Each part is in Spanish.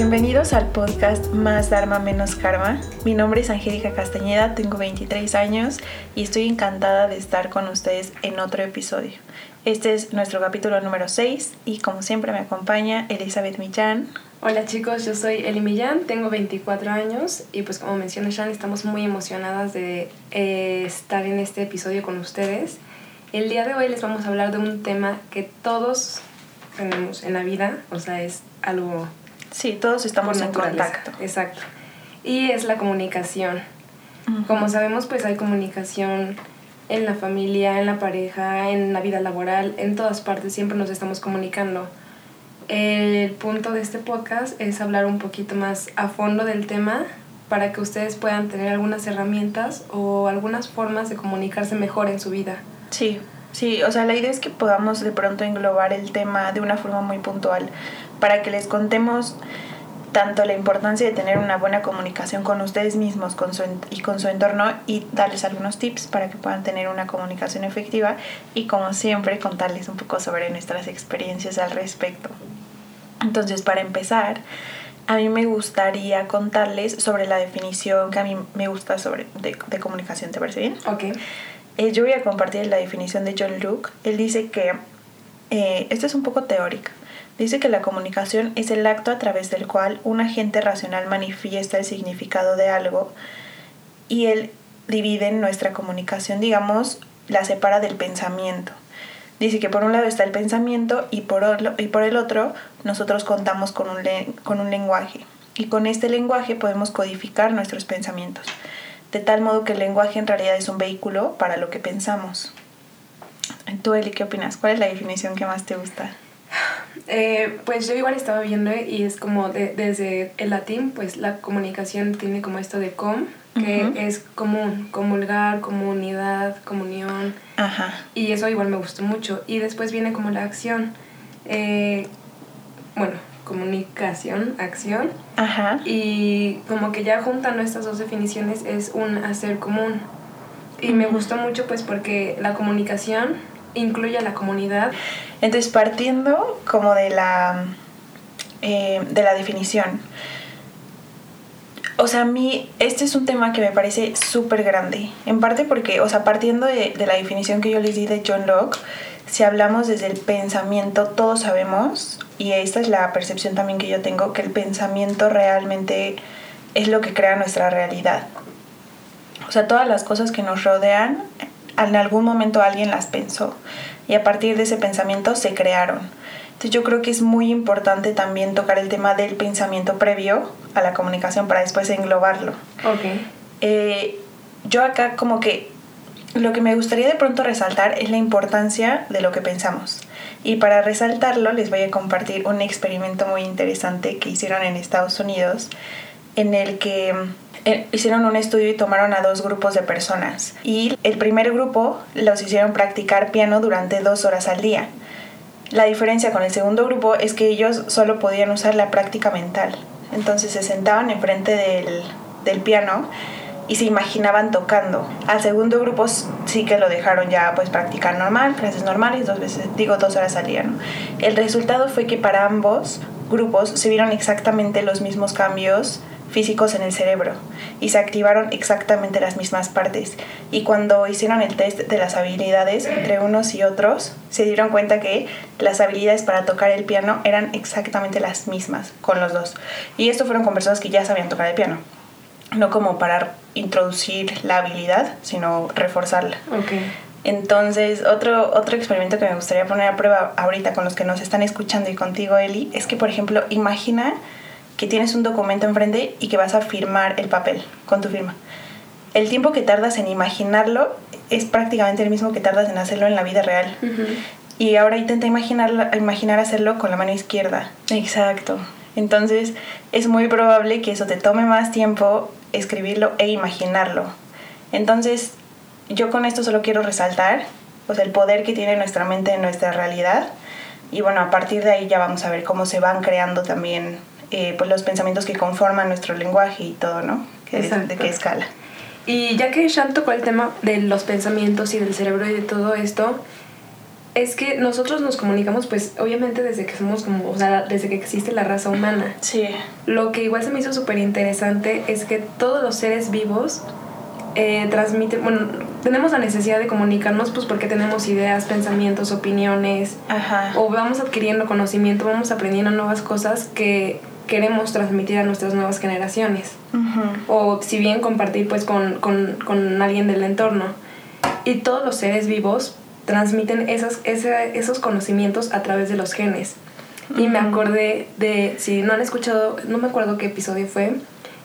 Bienvenidos al podcast Más Dharma Menos Karma. Mi nombre es Angélica Castañeda, tengo 23 años y estoy encantada de estar con ustedes en otro episodio. Este es nuestro capítulo número 6 y como siempre me acompaña Elizabeth Millán. Hola chicos, yo soy Eli Millán, tengo 24 años y pues como menciona Shan, estamos muy emocionadas de eh, estar en este episodio con ustedes. El día de hoy les vamos a hablar de un tema que todos tenemos en la vida, o sea, es algo... Sí, todos estamos en contacto. Exacto. Y es la comunicación. Como sabemos, pues hay comunicación en la familia, en la pareja, en la vida laboral, en todas partes, siempre nos estamos comunicando. El punto de este podcast es hablar un poquito más a fondo del tema para que ustedes puedan tener algunas herramientas o algunas formas de comunicarse mejor en su vida. Sí, sí, o sea, la idea es que podamos de pronto englobar el tema de una forma muy puntual para que les contemos tanto la importancia de tener una buena comunicación con ustedes mismos con su, y con su entorno y darles algunos tips para que puedan tener una comunicación efectiva y como siempre contarles un poco sobre nuestras experiencias al respecto. Entonces, para empezar, a mí me gustaría contarles sobre la definición que a mí me gusta sobre de, comunicación, ¿te parece bien? Ok. Eh, yo voy a compartir la definición de John Luke. Él dice que, eh, esto es un poco teórica, dice que la comunicación es el acto a través del cual un agente racional manifiesta el significado de algo y él divide nuestra comunicación, digamos, la separa del pensamiento. Dice que por un lado está el pensamiento y por, el otro nosotros contamos con un, con un lenguaje. Y con este lenguaje podemos codificar nuestros pensamientos de tal modo que el lenguaje en realidad es un vehículo para lo que pensamos. ¿Tú, Eli, qué opinas? ¿Cuál es la definición que más te gusta? Eh, pues yo igual estaba viendo y es como desde el latín, pues la comunicación tiene como esto de com, que es común, comulgar, comunidad, comunión. Ajá. Y eso igual me gustó mucho. Y después viene como la acción. Eh, bueno, comunicación, acción. Ajá. Y como que ya juntando estas dos definiciones es un hacer común. Y me gustó mucho pues porque la comunicación incluye a la comunidad. Entonces partiendo como de la, eh, de la definición, o sea, a mí este es un tema que me parece súper grande. En parte porque, o sea, partiendo de, de, la definición que yo les di de John Locke, si hablamos desde el pensamiento, todos sabemos, y esta es la percepción también que yo tengo, que el pensamiento realmente es lo que crea nuestra realidad. O sea, todas las cosas que nos rodean, en algún momento alguien las pensó y a partir de ese pensamiento se crearon. Entonces yo creo que es muy importante también tocar el tema del pensamiento previo a la comunicación para después englobarlo. Ok. Eh, yo acá como que lo que me gustaría de pronto resaltar es la importancia de lo que pensamos. Y para resaltarlo les voy a compartir un experimento muy interesante que hicieron en Estados Unidos en el que eh, hicieron un estudio y tomaron a dos grupos de personas. Y el primer grupo los hicieron practicar piano durante dos horas al día. La diferencia con el segundo grupo es que ellos solo podían usar la práctica mental. Entonces se sentaban enfrente del, del piano y se imaginaban tocando. Al segundo grupo sí que lo dejaron ya pues practicar normal, clases normales, dos veces, digo dos horas al día. ¿no? El resultado fue que para ambos grupos se vieron exactamente los mismos cambios físicos en el cerebro y se activaron exactamente las mismas partes. Y cuando hicieron el test de las habilidades entre unos y otros, se dieron cuenta que las habilidades para tocar el piano eran exactamente las mismas con los dos. Y esto fueron con personas que ya sabían tocar el piano no como para introducir la habilidad, sino reforzarla. Okay. Entonces, otro, otro experimento que me gustaría poner a prueba ahorita con los que nos están escuchando y contigo, Eli, es que, por ejemplo, imagina que tienes un documento enfrente y que vas a firmar el papel con tu firma. El tiempo que tardas en imaginarlo es prácticamente el mismo que tardas en hacerlo en la vida real. Y ahora intenta imaginar, imaginar hacerlo con la mano izquierda. Exacto. Entonces, es muy probable que eso te tome más tiempo escribirlo e imaginarlo. Entonces, yo con esto solo quiero resaltar pues, el poder que tiene nuestra mente en nuestra realidad. Y bueno, a partir de ahí ya vamos a ver cómo se van creando también eh, pues, los pensamientos que conforman nuestro lenguaje y todo, ¿no? de qué escala. Y ya que Shan tocó el tema de los pensamientos y del cerebro y de todo esto, Es que nosotros nos comunicamos, pues, obviamente desde que somos como, o sea, desde que existe la raza humana. Sí. Lo que igual se me hizo súper interesante es que todos los seres vivos eh, transmiten, bueno, tenemos la necesidad de comunicarnos, pues, porque tenemos ideas, pensamientos, opiniones, Ajá. o vamos adquiriendo conocimiento, vamos aprendiendo nuevas cosas que queremos transmitir a nuestras nuevas generaciones. Ujú. O si bien compartir, pues, con, con, con alguien del entorno. Y todos los seres vivos transmiten esas, ese- esos conocimientos a través de los genes. Y me acordé de, si no han escuchado, no me acuerdo qué episodio fue,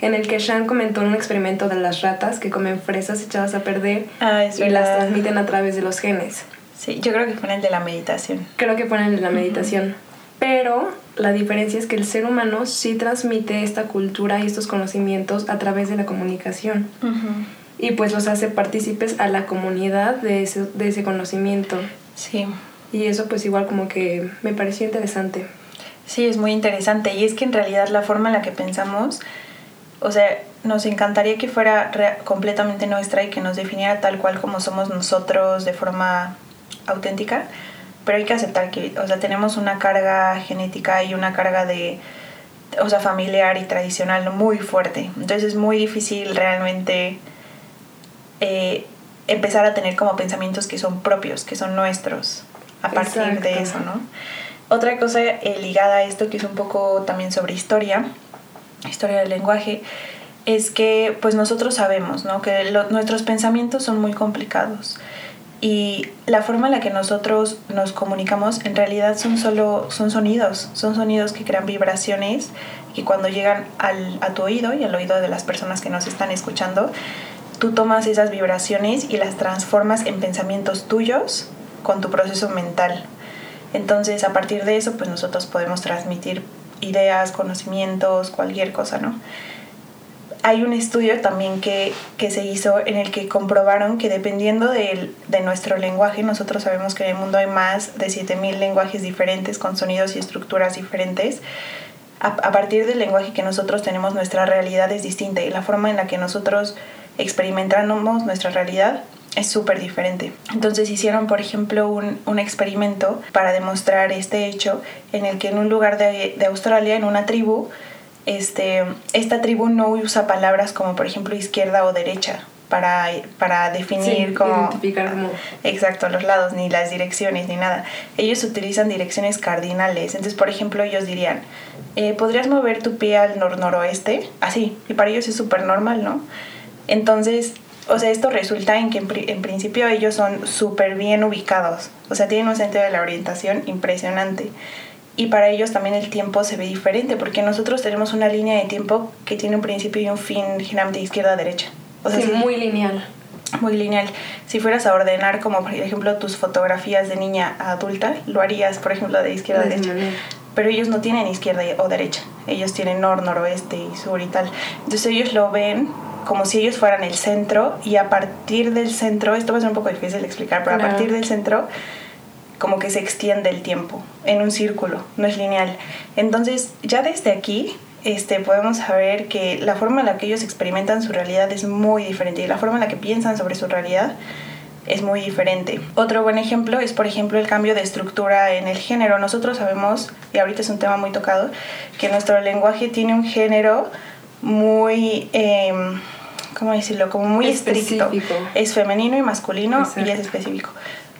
en el que Sean comentó un experimento de las ratas que comen fresas echadas a perder Ah, y las transmiten a través de los genes. Sí, yo creo que fue en el de la meditación. Creo que ponen en la meditación. Pero la diferencia es que el ser humano sí transmite esta cultura y estos conocimientos a través de la comunicación. y pues los hace partícipes a la comunidad de ese, de ese conocimiento. Sí. Y eso pues igual como que me pareció interesante. Sí, es muy interesante. Y es que en realidad la forma en la que pensamos, o sea, nos encantaría que fuera completamente nuestra y que nos definiera tal cual como somos nosotros de forma auténtica. Pero hay que aceptar que, o sea, tenemos una carga genética y una carga de, o sea, familiar y tradicional muy fuerte. Entonces es muy difícil realmente eh, empezar a tener como pensamientos que son propios, que son nuestros, a partir de Exacto. eso, ¿no? Otra cosa eh, ligada a esto, que es un poco también sobre historia, historia del lenguaje, es que pues nosotros sabemos, ¿no? Que lo- nuestros pensamientos son muy complicados y la forma en la que nosotros nos comunicamos en realidad son solo son sonidos, son sonidos que crean vibraciones que cuando llegan al, a tu oído y al oído de las personas que nos están escuchando, tú tomas esas vibraciones y las transformas en pensamientos tuyos con tu proceso mental. Entonces, a partir de eso, pues nosotros podemos transmitir ideas, conocimientos, cualquier cosa, ¿no? Hay un estudio también que, que se hizo en el que comprobaron que dependiendo del- de, nuestro lenguaje, nosotros sabemos que en el mundo hay más de 7000 lenguajes diferentes con sonidos y estructuras diferentes. A, a partir del lenguaje que nosotros tenemos, nuestra realidad es distinta y la forma en la que nosotros experimentamos nuestra realidad es súper diferente. Entonces hicieron, por ejemplo, un, un experimento para demostrar este hecho en el que en un lugar de, de Australia, en una tribu, este, esta tribu no usa palabras como por ejemplo izquierda o derecha para, para definir Sí, como... identificar como- Exacto, los lados, ni las direcciones, ni nada. Ellos utilizan direcciones cardinales. Entonces, por ejemplo, ellos dirían, eh, ¿podrías mover tu pie al nor-noroeste? Así. Y para ellos es súper normal, ¿no? Entonces, o sea, esto resulta en que en, pri- en principio ellos son súper bien ubicados. O sea, tienen un sentido de la orientación impresionante. Y para ellos también el tiempo se ve diferente, porque nosotros tenemos una línea de tiempo que tiene un principio y un fin generalmente izquierda a derecha. O sea, sí, sí, muy lineal. muy lineal. Si fueras a ordenar como por ejemplo tus fotografías de niña a adulta, lo harías por ejemplo de izquierda a esa derecha. manera. Pero ellos no tienen izquierda o derecha, ellos tienen nor, noroeste y sur y tal. Entonces ellos lo ven como si ellos fueran el centro y a partir del centro, esto va a ser un poco difícil de explicar, pero a Claro. partir del centro como que se extiende el tiempo en un círculo, no es lineal. Entonces ya desde aquí este, podemos saber que la forma en la que ellos experimentan su realidad es muy diferente y la forma en la que piensan sobre su realidad es muy diferente. Otro buen ejemplo es, por ejemplo, el cambio de estructura en el género. Nosotros sabemos, y ahorita es un tema muy tocado, que nuestro lenguaje tiene un género muy, em, ¿cómo decirlo? Como muy estricto. Es femenino y masculino y es específico.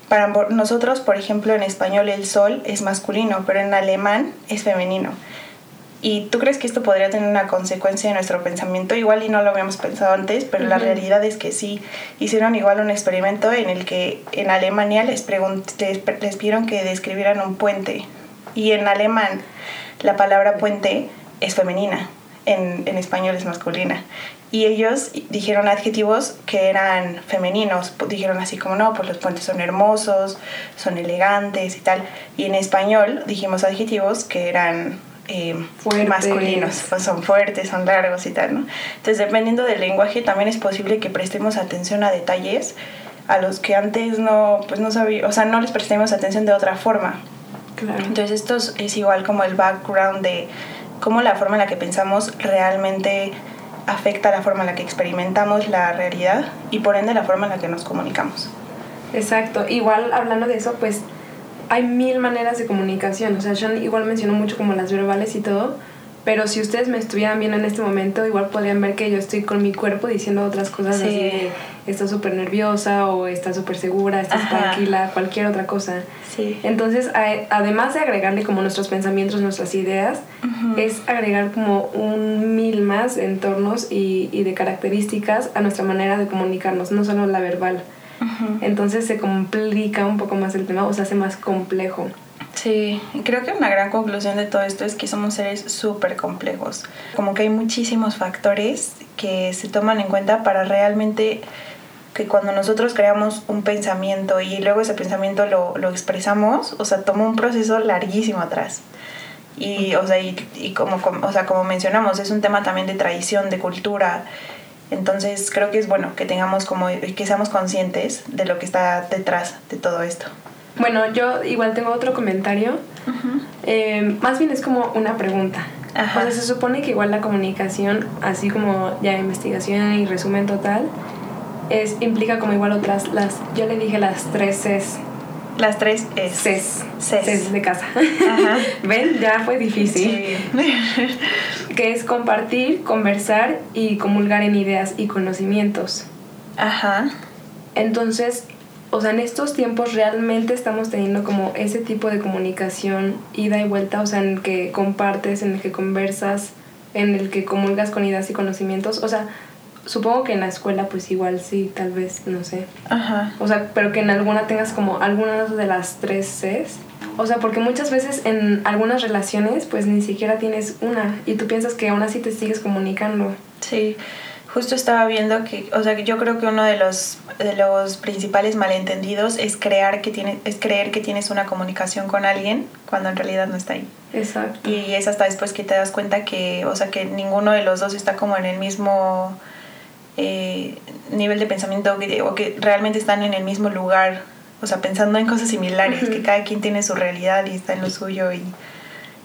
Para nosotros, por ejemplo, en español el sol es masculino, pero en alemán es femenino. ¿Y tú crees que esto podría tener una consecuencia en nuestro pensamiento? Igual y no lo habíamos pensado antes, pero la realidad es que sí. Hicieron igual un experimento en el que en Alemania les, pregunt- les, les pidieron que describieran un puente. Y en alemán la palabra puente es femenina, en, en español es masculina. Y ellos dijeron adjetivos que eran femeninos. Pu- Dijeron así como, no, pues los puentes son hermosos, son elegantes y tal. Y en español dijimos adjetivos que eran eh, masculinos, pues son fuertes, son largos y tal, ¿no? Entonces, dependiendo del lenguaje, también es posible que prestemos atención a detalles a los que antes no, pues no sabía, o sea, no les prestemos atención de otra forma. Claro. Entonces esto es- es igual como el background de cómo la forma en la que pensamos realmente afecta la forma en la que experimentamos la realidad y por ende la forma en la que nos comunicamos. Exacto. Igual hablando de eso, pues hay mil maneras de comunicación. O sea, Sean igual mencionó mucho como las verbales y todo, pero si ustedes me estuvieran viendo en este momento, igual podrían ver que yo estoy con mi cuerpo diciendo otras cosas así de está súper nerviosa o está súper segura, está tranquila, cualquier otra cosa. Sí. Entonces, además de agregarle como nuestros pensamientos, nuestras ideas, es agregar como un mil más entornos y, y, de características a nuestra manera de comunicarnos, no solo la verbal. Entonces se complica un poco más el tema o se hace más complejo. Sí, creo que una gran conclusión de todo esto es que somos seres súper complejos. Como que hay muchísimos factores que se toman en cuenta para realmente que cuando nosotros creamos un pensamiento y luego ese pensamiento lo, lo expresamos, o sea, toma un proceso larguísimo atrás. Y, o sea, y, y como, como, o sea, como mencionamos, es un tema también de tradición, de cultura. Entonces creo que es bueno que tengamos como, que seamos conscientes de lo que está detrás de todo esto. Bueno, yo igual tengo otro comentario. Eh, más bien es como una pregunta. O sea, se supone que igual la comunicación, así como ya investigación y resumen total, es, implica como igual otras, las, yo le dije las tres Cs. Las tres es. Cs. Cs. de casa. ¿Ven? Ya fue difícil. que es compartir, conversar y comulgar en ideas y conocimientos. Ajá. Entonces, o sea, en estos tiempos realmente estamos teniendo como ese tipo de comunicación ida y vuelta, o sea, en el que compartes, en el que conversas, en el que comulgas con ideas y conocimientos, o sea, supongo que en la escuela pues igual sí, tal vez, no sé. Ajá. O sea, pero que en alguna tengas como algunas de las tres Cs. O sea, porque muchas veces en algunas relaciones pues ni siquiera tienes una y tú piensas que aún así te sigues comunicando. Sí justo estaba viendo que, o sea, yo creo que uno de los, de los principales malentendidos es, crear que tiene, es creer que tienes una comunicación con alguien cuando en realidad no está ahí. Exacto. Y es hasta después que te das cuenta que, o sea, que ninguno de los dos está como en el mismo eh, nivel de pensamiento o que realmente están en el mismo lugar, o sea, pensando en cosas similares, que cada quien tiene su realidad y está en lo suyo y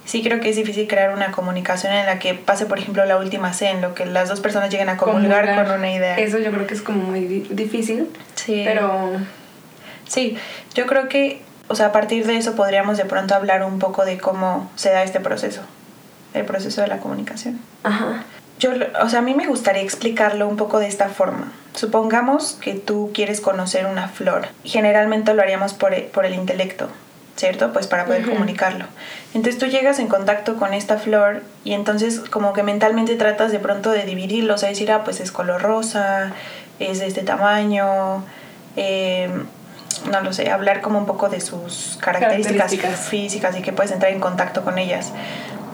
sí creo que es difícil crear una comunicación en la que pase, por ejemplo, la última C, en lo que las dos personas lleguen a comulgar con una idea. Eso yo creo que es como muy difícil. Sí. Pero... Sí, yo creo que, o sea, a partir de eso podríamos de pronto hablar un poco de cómo se da este proceso, el proceso de la comunicación. Ajá. Yo, o sea, a mí me gustaría explicarlo un poco de esta forma. Supongamos que tú quieres conocer una flor. Generalmente lo haríamos por, por el intelecto. ¿cierto? Pues para poder comunicarlo. Entonces tú llegas en contacto con esta flor y entonces como que mentalmente tratas de pronto de dividirlo, o sea, decir, ah, pues es color rosa, es de este tamaño, em, no lo sé, hablar como un poco de sus características, físicas y que puedes entrar en contacto con ellas.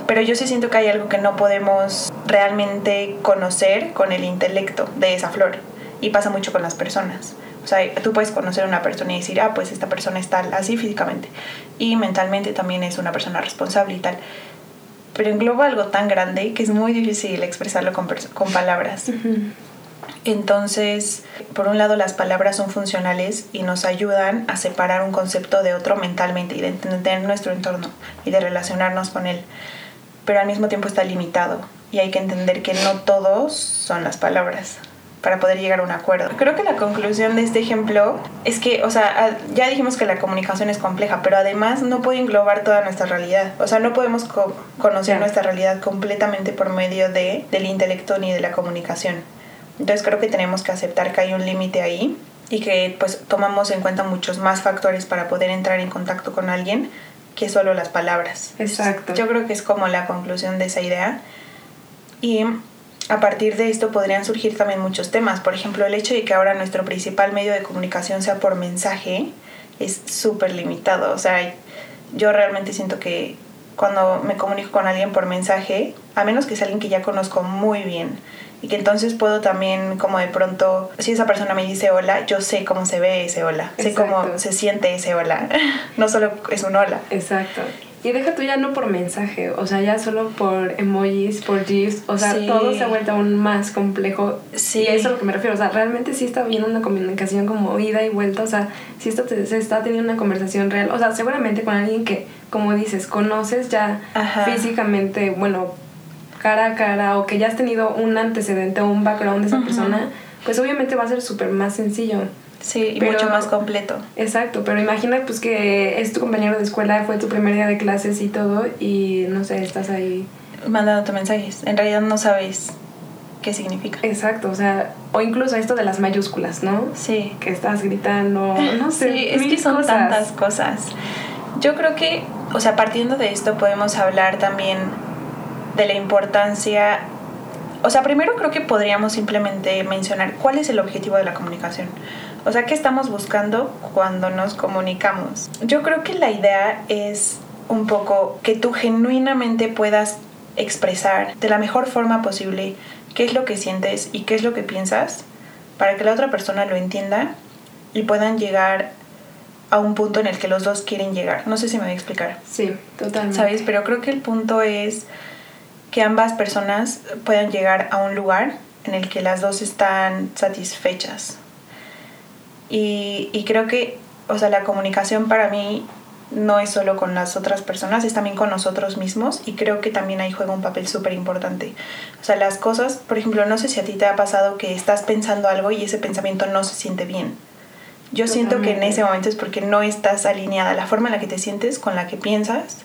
Pero yo sí siento que hay algo que no podemos realmente conocer con el intelecto de esa flor y pasa mucho con las personas. O sea, tú puedes conocer a una persona y decir, ah, pues esta persona está así físicamente y mentalmente también es una persona responsable y tal. Pero engloba algo tan grande que es muy difícil expresarlo con, con palabras. Entonces, por un lado, las palabras son funcionales y nos ayudan a separar un concepto de otro mentalmente y de entender nuestro entorno y de relacionarnos con él. Pero al mismo tiempo está limitado y hay que entender que no todos son las palabras para poder llegar a un acuerdo. Creo que la conclusión de este ejemplo es que, o sea, ya dijimos que la comunicación es compleja, pero además no puede englobar toda nuestra realidad. O sea, no podemos conocer nuestra realidad completamente por medio de, del intelecto ni de la comunicación. Entonces creo que tenemos que aceptar que hay un límite ahí y que pues tomamos en cuenta muchos más factores para poder entrar en contacto con alguien que solo las palabras. Exacto. Yo creo que es como la conclusión de esa idea. Y a partir de esto podrían surgir también muchos temas. Por ejemplo, el hecho de que ahora nuestro principal medio de comunicación sea por mensaje es súper limitado. O sea, yo realmente siento que cuando me comunico con alguien por mensaje, a menos que sea alguien que ya conozco muy bien, y que entonces puedo también como de pronto, si esa persona me dice hola, yo sé cómo se ve ese hola, sé cómo se siente ese hola, no solo es un hola. Exacto. Y deja tú ya no por mensaje, o sea, ya solo por emojis, por GIFs, o sea, todo se ha vuelto aún más complejo. Sí. Y eso es a lo que me refiero, o sea, realmente sí está viendo una comunicación como ida y vuelta, o sea, si esto se está teniendo una conversación real, o sea, seguramente con alguien que, como dices, conoces ya físicamente, bueno, cara a cara, o que ya has tenido un antecedente o un background de esa persona, pues obviamente va a ser súper más sencillo. Sí, y Pero- mucho más completo. Exacto, pero imagina pues que es tu compañero de escuela, fue tu primer día de clases y todo y no sé, estás ahí. Mandándote mensajes. En realidad no sabes qué significa. Exacto, o sea, o incluso esto de las mayúsculas, ¿no? Sí. Que estás gritando, no sé, Sí, es mil que son cosas. tantas cosas. Yo creo que, o sea, partiendo de esto podemos hablar también de la importancia, o sea, primero creo que podríamos simplemente mencionar cuál es el objetivo de la comunicación. O sea, ¿qué estamos buscando cuando nos comunicamos? Yo creo que la idea es un poco que tú genuinamente puedas expresar de la mejor forma posible qué es lo que sientes y qué es lo que piensas para que la otra persona lo entienda y puedan llegar a un punto en el que los dos quieren llegar. No sé si me voy a explicar. Sí, totalmente. ¿Sabes? Pero creo que el punto es que ambas personas puedan llegar a un lugar en el que las dos están satisfechas. Y, y creo que, o sea, la comunicación para mí no es solo con las otras personas, es también con nosotros mismos y creo que también ahí juega un papel súper importante. O sea, las cosas, por ejemplo, no sé si a ti te ha pasado que estás pensando algo y ese pensamiento no se siente bien. Yo siento que en ese momento es porque no estás alineada la forma en la que te sientes con la que piensas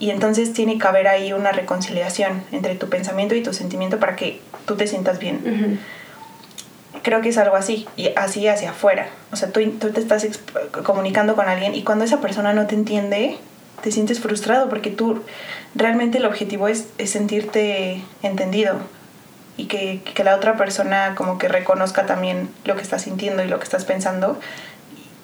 y entonces tiene que haber ahí una reconciliación entre tu pensamiento y tu sentimiento para que tú te sientas bien creo que es algo así, y así hacia afuera. O sea, tú, tú te estás comunicando con alguien y cuando esa persona no te entiende, te sientes frustrado porque tú realmente el objetivo es, es sentirte entendido y que, que la otra persona como que reconozca también lo que estás sintiendo y lo que estás pensando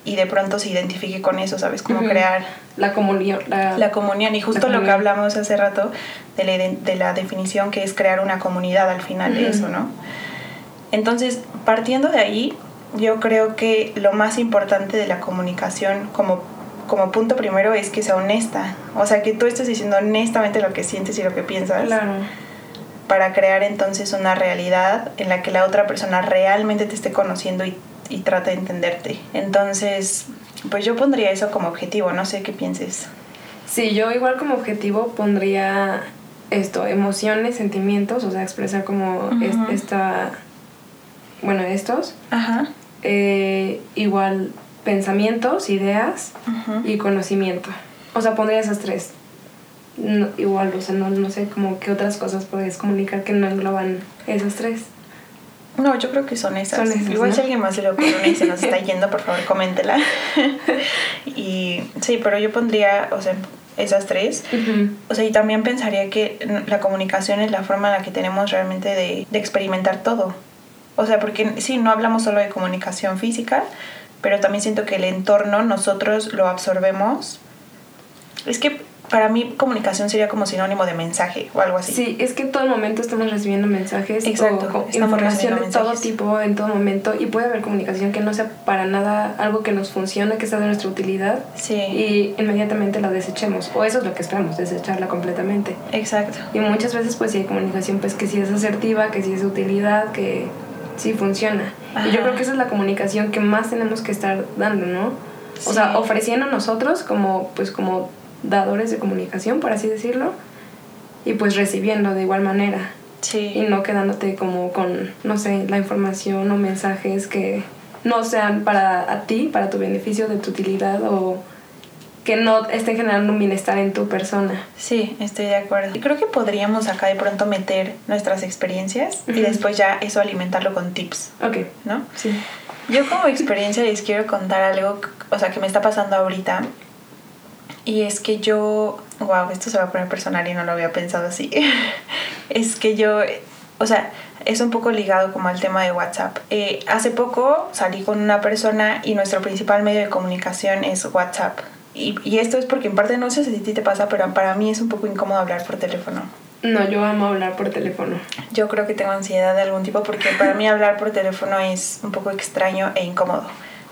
y de pronto se identifique con eso, ¿sabes? Como crear La comunión. La, la comunión y justo lo que hablamos hace rato de la, de la definición que es crear una comunidad al final de eso, ¿no? Entonces, partiendo de ahí, yo creo que lo más importante de la comunicación como, como punto primero es que sea honesta. O sea, que tú estés diciendo honestamente lo que sientes y lo que piensas Claro. para crear entonces una realidad en la que la otra persona realmente te esté conociendo y, y trate de entenderte. Entonces, pues yo pondría eso como objetivo, no sé qué pienses. Sí, yo igual como objetivo pondría esto, emociones, sentimientos, o sea, expresar como es- esta, bueno, estos, Ajá. eh, igual pensamientos, ideas y conocimiento. O sea, pondría esas tres. No, igual, o sea, no, no sé como qué otras cosas podrías comunicar que no engloban esas tres. No, yo creo que son esas. Son esas, Igual ¿no? si alguien más se le ocurre una y se nos está yendo, por favor, coméntela. y sí, pero yo pondría, o sea, esas tres. O sea, y también pensaría que la comunicación es la forma en la que tenemos realmente de, de experimentar todo. O sea, porque sí, no hablamos solo de comunicación física, pero también siento que el entorno nosotros lo absorbemos. Es que para mí comunicación sería como sinónimo de mensaje o algo así. Sí, es que en todo momento estamos recibiendo mensajes Exacto, o información de todo tipo en todo momento y puede haber comunicación que no sea para nada algo que nos funcione, que sea de nuestra utilidad Sí, y inmediatamente la desechemos o eso es lo que esperamos, desecharla completamente. exacto. Y muchas veces pues sí hay comunicación pues que sí es asertiva, que sí es de utilidad, que sí funciona. Y Ajá. yo creo que esa es la comunicación que más tenemos que estar dando, ¿no? O Sí. sea, ofreciendo nosotros como pues como dadores de comunicación, por así decirlo, y pues recibiendo de igual manera Sí. y no quedándote como con, no sé, la información o mensajes que no sean para a ti, para tu beneficio, de tu utilidad o que no estén generando un bienestar en tu persona. Sí, estoy de acuerdo. Y creo que podríamos acá de pronto meter nuestras experiencias y después ya eso alimentarlo con tips, Ok, ¿no? sí. Yo como experiencia les quiero contar algo, o sea, que me está pasando ahorita. Y es que yo, wow, esto se va a poner personal y no lo había pensado así. es que yo, o sea, es un poco ligado como al tema de WhatsApp. Eh, hace poco salí con una persona y nuestro principal medio de comunicación es WhatsApp. Y, y esto es porque en parte no sé si a ti te pasa, pero para mí es un poco incómodo hablar por teléfono. No, yo amo hablar por teléfono. Yo creo que tengo ansiedad de algún tipo porque para mí hablar por teléfono es un poco extraño e incómodo.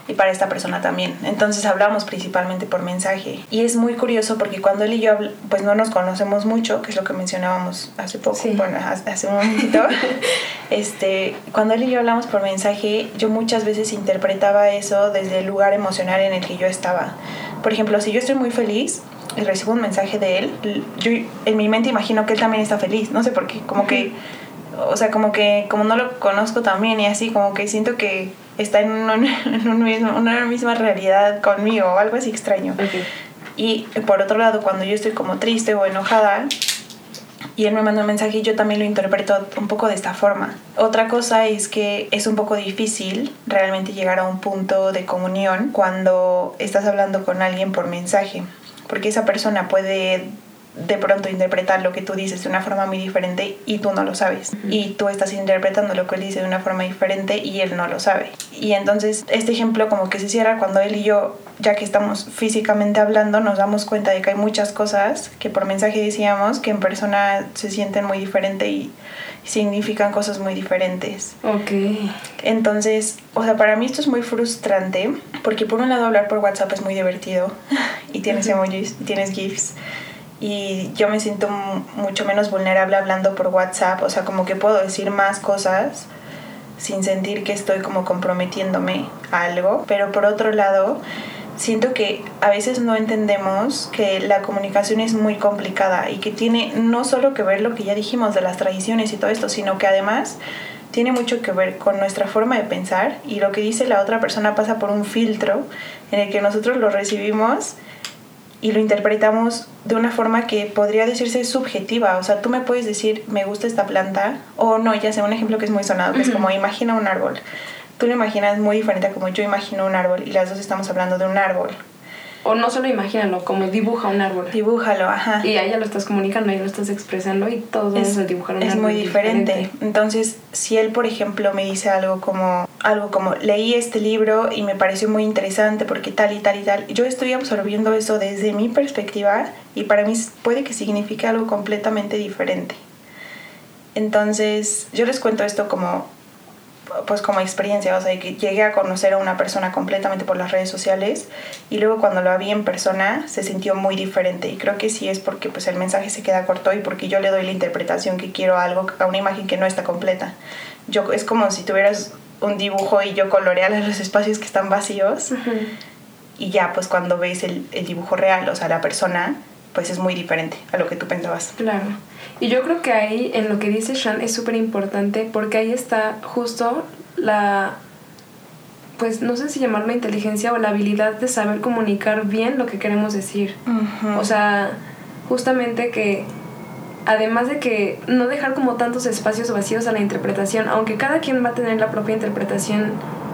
Y para esta persona también. Entonces hablamos principalmente por mensaje. Y es muy curioso porque cuando él y yo habl- pues no nos conocemos mucho, que es lo que mencionábamos hace poco, Sí. bueno, hace un momentito. este, cuando él y yo hablamos por mensaje, yo muchas veces interpretaba eso desde el lugar emocional en el que yo estaba. Por ejemplo, si yo estoy muy feliz y recibo un mensaje de él, yo en mi mente imagino que él también está feliz. No sé por qué, como que o sea, como que como no lo conozco también y así, como que siento que está en, un mismo, una misma realidad conmigo o algo así extraño. Y por otro lado, cuando yo estoy como triste o enojada, y él me manda un mensaje yo también lo interpreto un poco de esta forma. Otra cosa es que es un poco difícil realmente llegar a un punto de comunión cuando estás hablando con alguien por mensaje, porque esa persona puede de pronto interpretar lo que tú dices de una forma muy diferente y tú no lo sabes. Y tú estás interpretando lo que él dice de una forma diferente y él no lo sabe. Y entonces este ejemplo como que se cierra cuando él y yo, ya que estamos físicamente hablando, nos damos cuenta de que hay muchas cosas que por mensaje decíamos que en persona se sienten muy diferente y significan cosas muy diferentes. Ok. Entonces, o sea, para mí esto es muy frustrante porque por un lado hablar por WhatsApp es muy divertido y tienes emojis y tienes GIFs y yo me siento mucho menos vulnerable hablando por WhatsApp, o sea, como que puedo decir más cosas sin sentir que estoy como comprometiéndome a algo, pero por otro lado, siento que a veces no entendemos que la comunicación es muy complicada y que tiene no solo que ver lo que ya dijimos de las tradiciones y todo esto, sino que además tiene mucho que ver con nuestra forma de pensar y lo que dice la otra persona pasa por un filtro en el que nosotros lo recibimos y lo interpretamos de una forma que podría decirse subjetiva. O sea, tú me puedes decir, me gusta esta planta, o no, ya sé, un ejemplo que es muy sonado, que es como imagina un árbol. Tú lo imaginas muy diferente a como yo imagino un árbol, y las dos estamos hablando de un árbol. O no solo imagínalo, como dibuja un árbol. Dibújalo, ajá. Y ahí ya lo estás comunicando, ahí lo estás expresando y todos vamos a dibujar un es árbol. Es muy diferente. Entonces, si él, por ejemplo, me dice algo como, algo como, leí este libro y me pareció muy interesante porque tal y tal y tal, yo estoy absorbiendo eso desde mi perspectiva y para mí puede que signifique algo completamente diferente. Entonces, yo les cuento esto como pues como experiencia, o sea, que llegué a conocer a una persona completamente por las redes sociales y luego cuando lo vi en persona se sintió muy diferente y creo que sí es porque pues el mensaje se queda corto y porque yo le doy la interpretación que quiero a algo, a una imagen que no está completa. Yo, es como si tuvieras un dibujo y yo coloreara los espacios que están vacíos y ya pues cuando ves el, el dibujo real, o sea, la persona, pues es muy diferente a lo que tú pensabas. Claro. Y yo creo que ahí, en lo que dice Shan, es súper importante porque ahí está justo la, pues no sé si llamarlo inteligencia o la habilidad de saber comunicar bien lo que queremos decir. O sea, justamente que además de que no dejar como tantos espacios vacíos a la interpretación, aunque cada quien va a tener la propia interpretación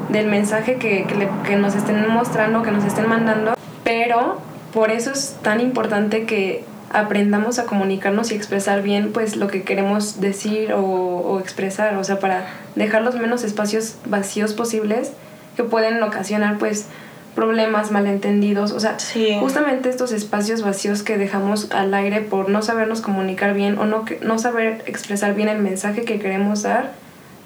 del mensaje que, que, que nos estén mostrando, que nos estén mandando, pero por eso es tan importante que aprendamos a comunicarnos y expresar bien pues lo que queremos decir o, expresar, o sea, para dejar los menos espacios vacíos posibles que pueden ocasionar pues problemas, malentendidos, o sea, justamente estos espacios vacíos que dejamos al aire por no sabernos comunicar bien o no, no saber expresar bien el mensaje que queremos dar,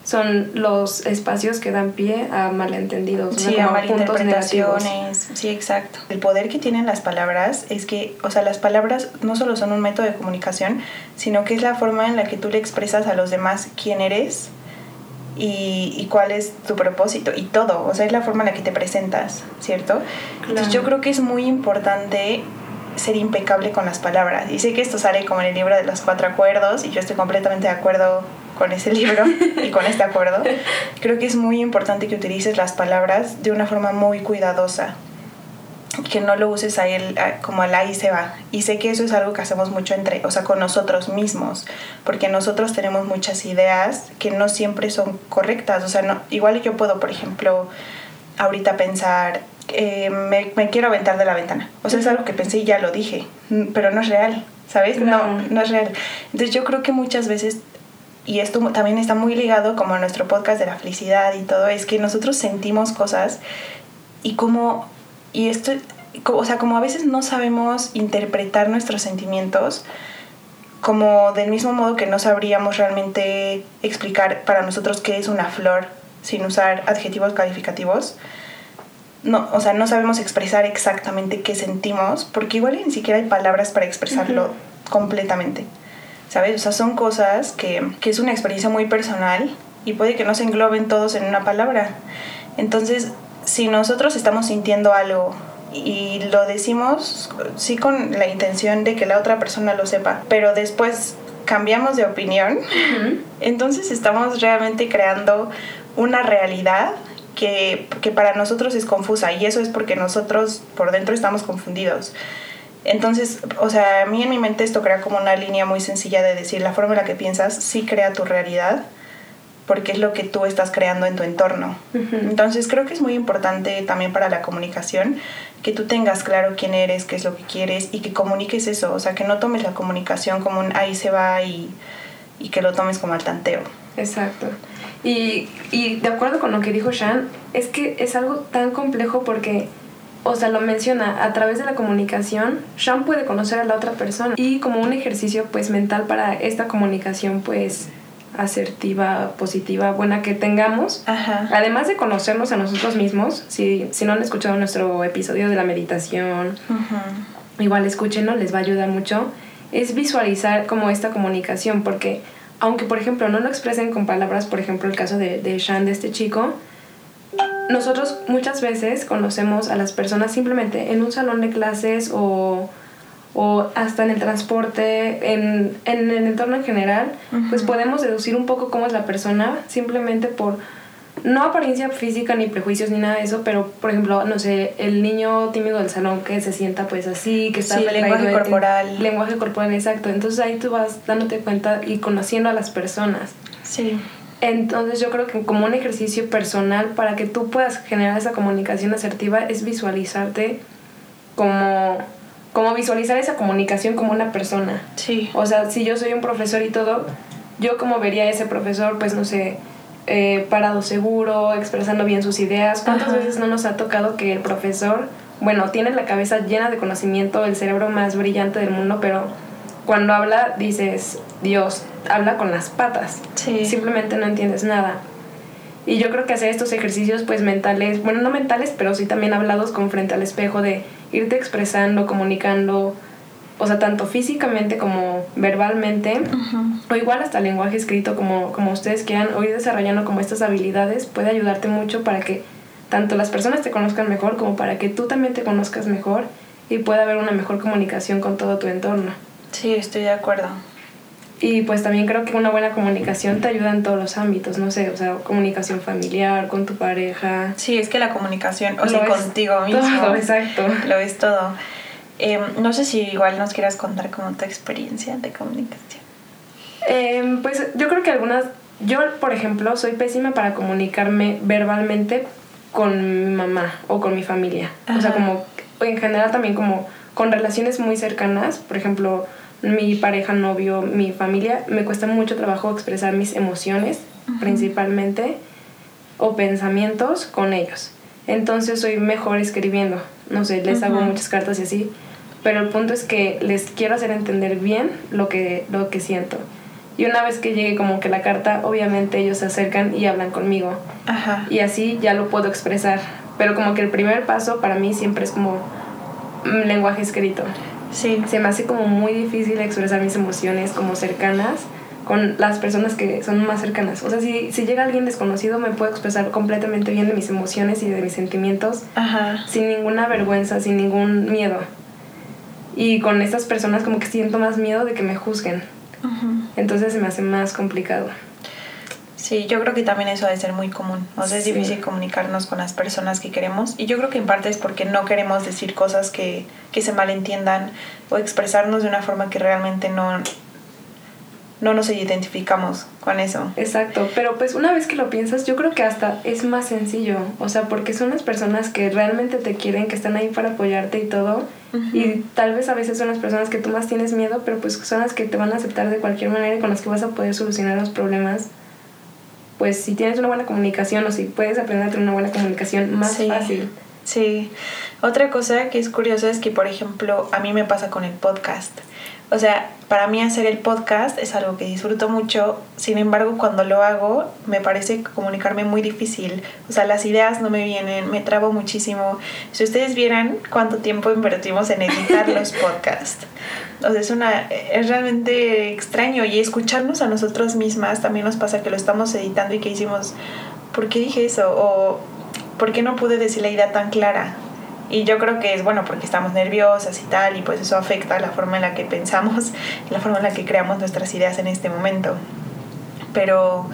son los espacios que dan pie a malentendidos, sí, a malinterpretaciones. Sí, exacto. El poder que tienen las palabras es que, o sea, las palabras no solo son un método de comunicación, sino que es la forma en la que tú le expresas a los demás quién eres y, y cuál es tu propósito y todo. O sea, es la forma en la que te presentas, ¿cierto? Entonces yo creo que es muy importante ser impecable con las palabras. Y sé que esto sale como en el libro de los cuatro acuerdos y yo estoy completamente de acuerdo con ese libro y con este acuerdo, creo que es muy importante que utilices las palabras de una forma muy cuidadosa, que no lo uses a él como al ahí se va. Y sé que eso es algo que hacemos mucho entre, o sea, con nosotros mismos, porque nosotros tenemos muchas ideas que no siempre son correctas, o sea, no, igual yo puedo, por ejemplo, ahorita pensar, eh, me, me, quiero aventar de la ventana. O sea, es algo que pensé y ya lo dije, pero no es real, ¿sabes? No, no es real. Entonces yo creo que muchas veces y esto también está muy ligado como a nuestro podcast de la felicidad y todo, es que nosotros sentimos cosas y como, y esto, o sea, como a veces no sabemos interpretar nuestros sentimientos, como del mismo modo que no sabríamos realmente explicar para nosotros qué es una flor sin usar adjetivos calificativos, no, o sea, no sabemos expresar exactamente qué sentimos, porque igual ni siquiera hay palabras para expresarlo completamente. ¿Sabes? O sea, son cosas que, que es una experiencia muy personal y puede que no se engloben todos en una palabra. Entonces, si nosotros estamos sintiendo algo y lo decimos sí con la intención de que la otra persona lo sepa, pero después cambiamos de opinión, entonces estamos realmente creando una realidad que, que para nosotros es confusa y eso es porque nosotros por dentro estamos confundidos. Entonces, o sea, a mí en mi mente esto crea como una línea muy sencilla de decir la forma en la que piensas sí crea tu realidad porque es lo que tú estás creando en tu entorno. Entonces creo que es muy importante también para la comunicación que tú tengas claro quién eres, qué es lo que quieres y que comuniques eso, o sea, que no tomes la comunicación como un ahí se va y, y que lo tomes como al tanteo. Exacto. Y, y de acuerdo con lo que dijo Shan, es que es algo tan complejo porque o sea, lo menciona, a través de la comunicación, Sean puede conocer a la otra persona. Y como un ejercicio pues mental para esta comunicación pues asertiva, positiva, buena que tengamos, además de conocernos a nosotros mismos, si, si no han escuchado nuestro episodio de la meditación, igual escúchenlo, les va a ayudar mucho, es visualizar como esta comunicación, porque aunque por ejemplo no lo expresen con palabras, por ejemplo el caso de, de Sean, de este chico, nosotros muchas veces conocemos a las personas simplemente en un salón de clases o, o hasta en el transporte, en, en, el entorno en general, pues podemos deducir un poco cómo es la persona simplemente por no apariencia física ni prejuicios ni nada de eso, pero por ejemplo, no sé, el niño tímido del salón que se sienta pues así, que está sí, lenguaje corporal. lenguaje corporal, exacto. Entonces ahí tú vas dándote cuenta y conociendo a las personas. Sí. Entonces yo creo que como un ejercicio personal para que tú puedas generar esa comunicación asertiva es visualizarte como, como visualizar esa comunicación como una persona. Sí. O sea, si yo soy un profesor y todo, yo como vería a ese profesor, pues no sé, eh, parado seguro, expresando bien sus ideas. ¿Cuántas veces no nos ha tocado que el profesor, bueno, tiene la cabeza llena de conocimiento, el cerebro más brillante del mundo, pero cuando habla dices, Dios, habla con las patas. Simplemente no entiendes nada. Y yo creo que hacer estos ejercicios pues mentales, bueno, no mentales, pero sí también hablados con frente al espejo de irte expresando, comunicando, o sea, tanto físicamente como verbalmente, o igual hasta el lenguaje escrito, como, como ustedes quieran, o ir desarrollando como estas habilidades, puede ayudarte mucho para que tanto las personas te conozcan mejor como para que tú también te conozcas mejor y pueda haber una mejor comunicación con todo tu entorno. Sí, estoy de acuerdo. Y pues también creo que una buena comunicación te ayuda en todos los ámbitos, no sé, o sea, comunicación familiar, con tu pareja. Sí, es que la comunicación, o sea, contigo mismo. Todo, exacto. Lo es todo. Em, no sé si igual nos quieras contar como tu experiencia de comunicación. Em, pues yo creo que algunas, yo por ejemplo soy pésima para comunicarme verbalmente con mi mamá o con mi familia. O sea, como en general también como con relaciones muy cercanas, por ejemplo, mi pareja, novio, mi familia, me cuesta mucho trabajo expresar mis emociones principalmente o pensamientos con ellos. Entonces soy mejor escribiendo. No sé, les hago muchas cartas y así. Pero el punto es que les quiero hacer entender bien lo que, lo que siento. Y una vez que llegue como que la carta, obviamente ellos se acercan y hablan conmigo. Y así ya lo puedo expresar. Pero como que el primer paso para mí siempre es como lenguaje escrito. Sí. Se me hace como muy difícil expresar mis emociones como cercanas con las personas que son más cercanas. O sea, si, si llega alguien desconocido, me puedo expresar completamente bien de mis emociones y de mis sentimientos sin ninguna vergüenza, sin ningún miedo. Y con estas personas como que siento más miedo de que me juzguen. Entonces se me hace más complicado. Sí, yo creo que también eso debe ser muy común. O sea, es difícil comunicarnos con las personas que queremos. Y yo creo que en parte es porque no queremos decir cosas que, que se malentiendan o expresarnos de una forma que realmente no, no nos identificamos con eso. Exacto, pero pues una vez que lo piensas, yo creo que hasta es más sencillo, o sea, porque son las personas que realmente te quieren, que están ahí para apoyarte y todo, y tal vez a veces son las personas que tú más tienes miedo, pero pues son las que te van a aceptar de cualquier manera y con las que vas a poder solucionar los problemas pues si tienes una buena comunicación o si puedes aprender a tener una buena comunicación más fácil. Sí. Otra cosa que es curiosa es que, por ejemplo, a mí me pasa con el podcast. O sea, para mí hacer el podcast es algo que disfruto mucho, sin embargo cuando lo hago me parece comunicarme muy difícil, o sea, las ideas no me vienen, me trabo muchísimo. Si ustedes vieran cuánto tiempo invertimos en editar los podcasts, o sea, es, una, es realmente extraño y escucharnos a nosotros mismas también nos pasa que lo estamos editando y que hicimos, ¿por qué dije eso? O ¿por qué no pude decir la idea tan clara? Y yo creo que es bueno porque estamos nerviosas y tal, y pues eso afecta la forma en la que pensamos, la forma en la que creamos nuestras ideas en este momento. Pero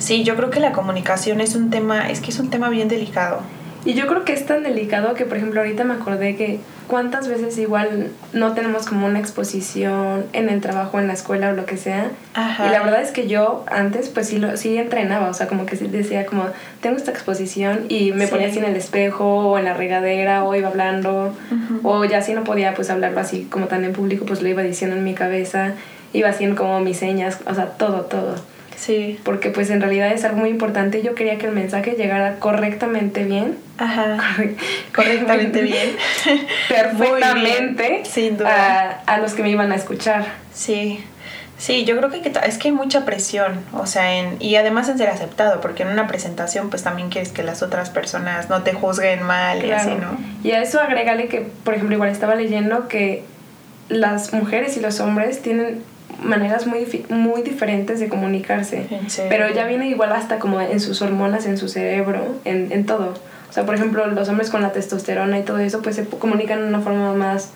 Sí, yo creo que la comunicación es un tema, es que es un tema bien delicado. Y yo creo que es tan delicado que, por ejemplo, ahorita me acordé que cuántas veces igual no tenemos como una exposición en el trabajo, en la escuela o lo que sea. Y la verdad es que yo antes pues sí, lo, sí entrenaba, o sea, como que decía como, tengo esta exposición y me ponía así en el espejo o en la regadera o iba hablando o ya si no podía pues hablarlo así como tan en público pues lo iba diciendo en mi cabeza, iba haciendo como mis señas, o sea, todo, todo. Sí. Porque pues en realidad es algo muy importante. Yo quería que el mensaje llegara correctamente bien. Ajá. correctamente bien. Perfectamente. Sin duda. A, los que me iban a escuchar. Sí. Sí, yo creo que, es que hay mucha presión, o sea, en, y además en ser aceptado, porque en una presentación pues también quieres que las otras personas no te juzguen mal y así, ¿no? Y a eso agrégale que, por ejemplo, igual estaba leyendo que las mujeres y los hombres tienen maneras muy, muy diferentes de comunicarse. Pero ya viene igual hasta como en sus hormonas, en su cerebro, en, en todo. O sea, por ejemplo, los hombres con la testosterona y todo eso, pues se comunican de una forma más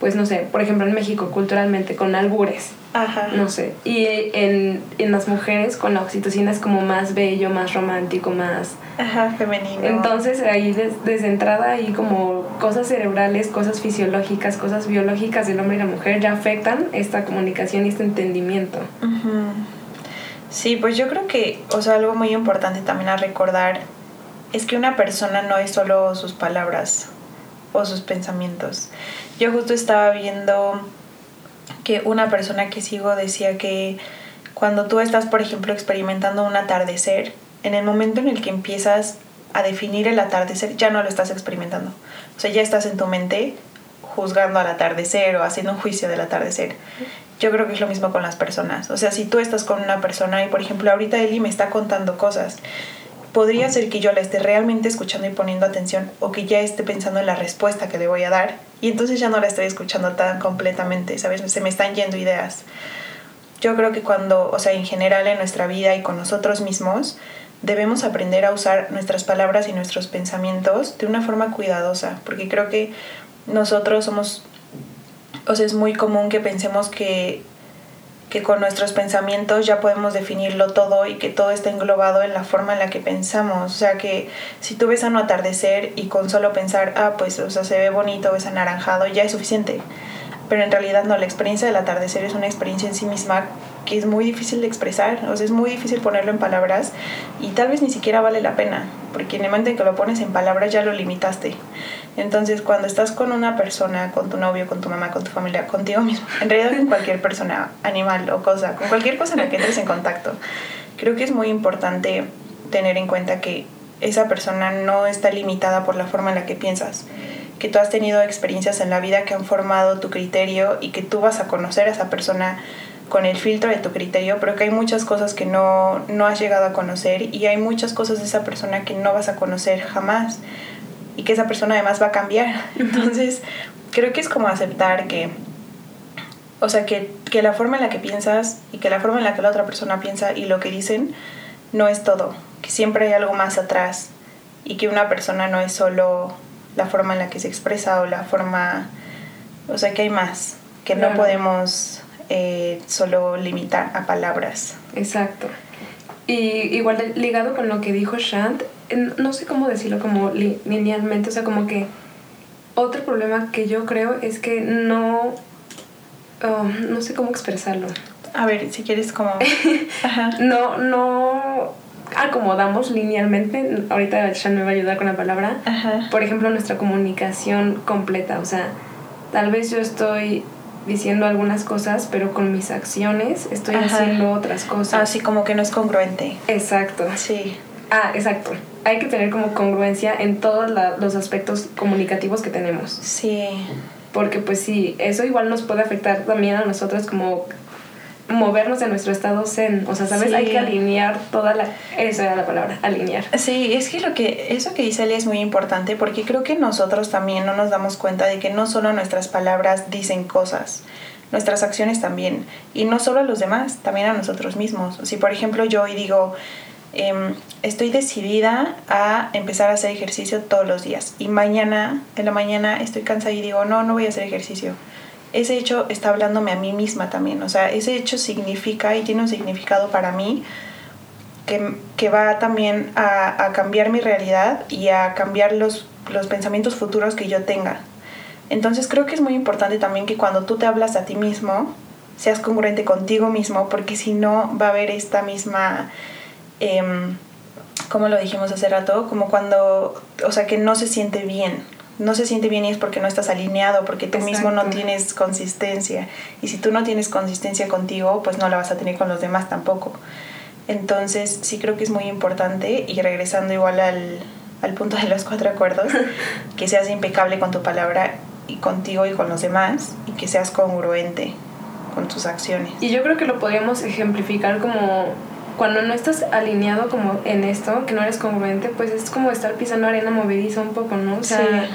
pues no sé, por ejemplo en México culturalmente con albures. Ajá. No sé. Y en, en las mujeres con la oxitocina es como más bello, más romántico, más... Ajá, femenino. Entonces ahí desde entrada hay como cosas cerebrales, cosas fisiológicas, cosas biológicas del hombre y la mujer ya afectan esta comunicación y este entendimiento. Sí, pues yo creo que, o sea, algo muy importante también a recordar es que una persona no es solo sus palabras o sus pensamientos. Yo justo estaba viendo que una persona que sigo decía que cuando tú estás, por ejemplo, experimentando un atardecer, en el momento en el que empiezas a definir el atardecer, ya no lo estás experimentando. O sea, ya estás en tu mente juzgando al atardecer o haciendo un juicio del atardecer. Yo creo que es lo mismo con las personas. O sea, si tú estás con una persona y, por ejemplo, ahorita Eli me está contando cosas podría ser que yo la esté realmente escuchando y poniendo atención o que ya esté pensando en la respuesta que le voy a dar y entonces ya no la estoy escuchando tan completamente, ¿sabes? Se me están yendo ideas. Yo creo que cuando, o sea, en general en nuestra vida y con nosotros mismos, debemos aprender a usar nuestras palabras y nuestros pensamientos de una forma cuidadosa, porque creo que nosotros somos, o sea, es muy común que pensemos que que con nuestros pensamientos ya podemos definirlo todo y que todo está englobado en la forma en la que pensamos. O sea que si tú ves a un atardecer y con solo pensar, ah, pues, o sea, se ve bonito, es anaranjado, ya es suficiente. Pero en realidad no, la experiencia del atardecer es una experiencia en sí misma que es muy difícil de expresar, o sea, es muy difícil ponerlo en palabras y tal vez ni siquiera vale la pena, porque en el momento en que lo pones en palabras ya lo limitaste. Entonces, cuando estás con una persona, con tu novio, con tu mamá, con tu familia, contigo mismo, en realidad con cualquier persona, animal o cosa, con cualquier cosa en la que entres en contacto, creo que es muy importante tener en cuenta que esa persona no está limitada por la forma en la que piensas que tú has tenido experiencias en la vida que han formado tu criterio y que tú vas a conocer a esa persona con el filtro de tu criterio, pero que hay muchas cosas que no, no has llegado a conocer y hay muchas cosas de esa persona que no vas a conocer jamás y que esa persona además va a cambiar. Entonces, creo que es como aceptar que, o sea, que, que la forma en la que piensas y que la forma en la que la otra persona piensa y lo que dicen no es todo, que siempre hay algo más atrás y que una persona no es solo la forma en la que se expresa o la forma, o sea, que hay más, que no podemos eh, solo limitar a palabras. Exacto. Y igual ligado con lo que dijo Shant, no sé cómo decirlo como linealmente, o sea, como que otro problema que yo creo es que no, um, no sé cómo expresarlo. A ver, si quieres como... no, no acomodamos linealmente, ahorita Shant me va a ayudar con la palabra, por ejemplo, nuestra comunicación completa, o sea, tal vez yo estoy diciendo algunas cosas, pero con mis acciones estoy haciendo otras cosas. Así como que no es congruente. Exacto. Sí. Ah, exacto. Hay que tener como congruencia en todos los aspectos comunicativos que tenemos. Sí. Porque pues sí, eso igual nos puede afectar también a nosotros como movernos de nuestro estado zen. O sea, ¿sabes? Hay que alinear toda la... Esa era la palabra, alinear. Sí, es que lo que... Eso que dice Ali es muy importante porque creo que nosotros también no nos damos cuenta de que no solo nuestras palabras dicen cosas, nuestras acciones también. Y no solo a los demás, también a nosotros mismos. Si por ejemplo yo hoy digo... Em, estoy decidida a empezar a hacer ejercicio todos los días y mañana, en la mañana estoy cansada y digo, no, no voy a hacer ejercicio ese hecho está hablándome a mí misma también. O sea, ese hecho significa y tiene un significado para mí que, va también a, a, cambiar mi realidad y a cambiar los, los pensamientos futuros que yo tenga. Entonces creo que es muy importante también que cuando tú te hablas a ti mismo, seas congruente contigo mismo, porque si no va a haber esta misma, eh, como lo dijimos hace rato, como cuando, o sea, que no se siente bien. No se siente bien y es porque no estás alineado, porque tú mismo no tienes consistencia. Y si tú no tienes consistencia contigo, pues no la vas a tener con los demás tampoco. Entonces sí creo que es muy importante y regresando igual al, al punto de los cuatro acuerdos, que seas impecable con tu palabra y contigo y con los demás y que seas congruente con tus acciones. Y yo creo que lo podríamos ejemplificar como cuando no estás alineado como en esto, que no eres congruente, pues es como estar pisando arena movediza un poco, ¿no? O sea,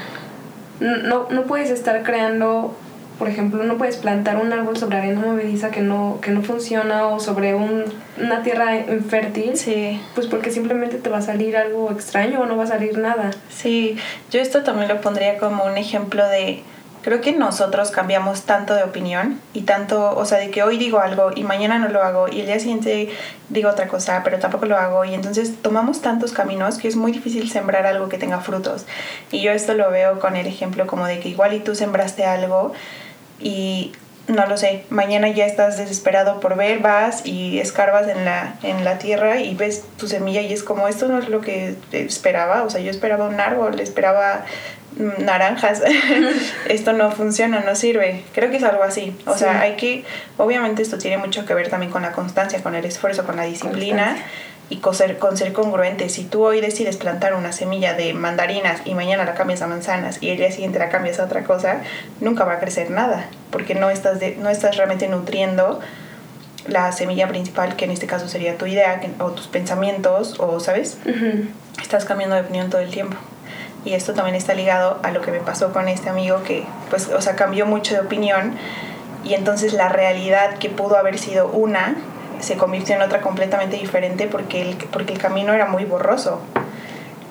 no, no puedes estar creando, por ejemplo, no puedes plantar un árbol sobre arena movediza que no, que no funciona o sobre un, una tierra infértil. Sí. Pues porque simplemente te va a salir algo extraño o no va a salir nada. Sí, yo esto también lo pondría como un ejemplo de creo que nosotros cambiamos tanto de opinión y tanto, o sea, de que hoy digo algo y mañana no lo hago y el día siguiente digo otra cosa, pero tampoco lo hago y entonces tomamos tantos caminos que es muy difícil sembrar algo que tenga frutos. Y yo esto lo veo con el ejemplo como de que igual y tú sembraste algo y no lo sé, mañana ya estás desesperado por ver, vas y escarbas en la, en la tierra y ves tu semilla y es como esto no es lo que esperaba, o sea, yo esperaba un árbol, esperaba naranjas, esto no funciona, no sirve. Creo que es algo así. O sea, hay que, obviamente esto tiene mucho que ver también con la constancia, con el esfuerzo, con la disciplina y con ser, con ser congruente. Si tú hoy decides plantar una semilla de mandarinas y mañana la cambias a manzanas y el día siguiente la cambias a otra cosa, nunca va a crecer nada, porque no estás, de, no estás realmente nutriendo la semilla principal, que en este caso sería tu idea o tus pensamientos, o, ¿sabes? Estás cambiando de opinión todo el tiempo y esto también está ligado a lo que me pasó con este amigo que, pues, o sea, cambió mucho de opinión y entonces la realidad que pudo haber sido una se convirtió en otra completamente diferente porque el, porque el camino era muy borroso.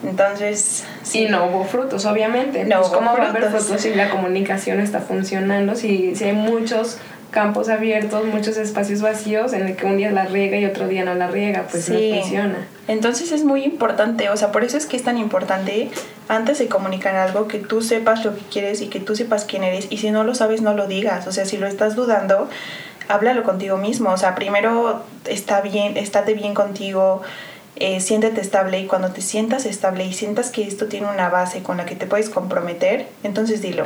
Entonces... Sí. Y no hubo frutos, obviamente. No pues, ¿Cómo va a haber frutos si la comunicación está funcionando? Si, si hay muchos campos abiertos, muchos espacios vacíos en el que un día la riega y otro día no la riega, pues no funciona. Entonces es muy importante, o sea, por eso es que es tan importante antes de comunicar algo que tú sepas lo que quieres y que tú sepas quién eres y si no lo sabes no lo digas, o sea, si lo estás dudando, háblalo contigo mismo, o sea, primero está bien, estate bien contigo, eh, siéntete estable y cuando te sientas estable y sientas que esto tiene una base con la que te puedes comprometer, entonces dilo.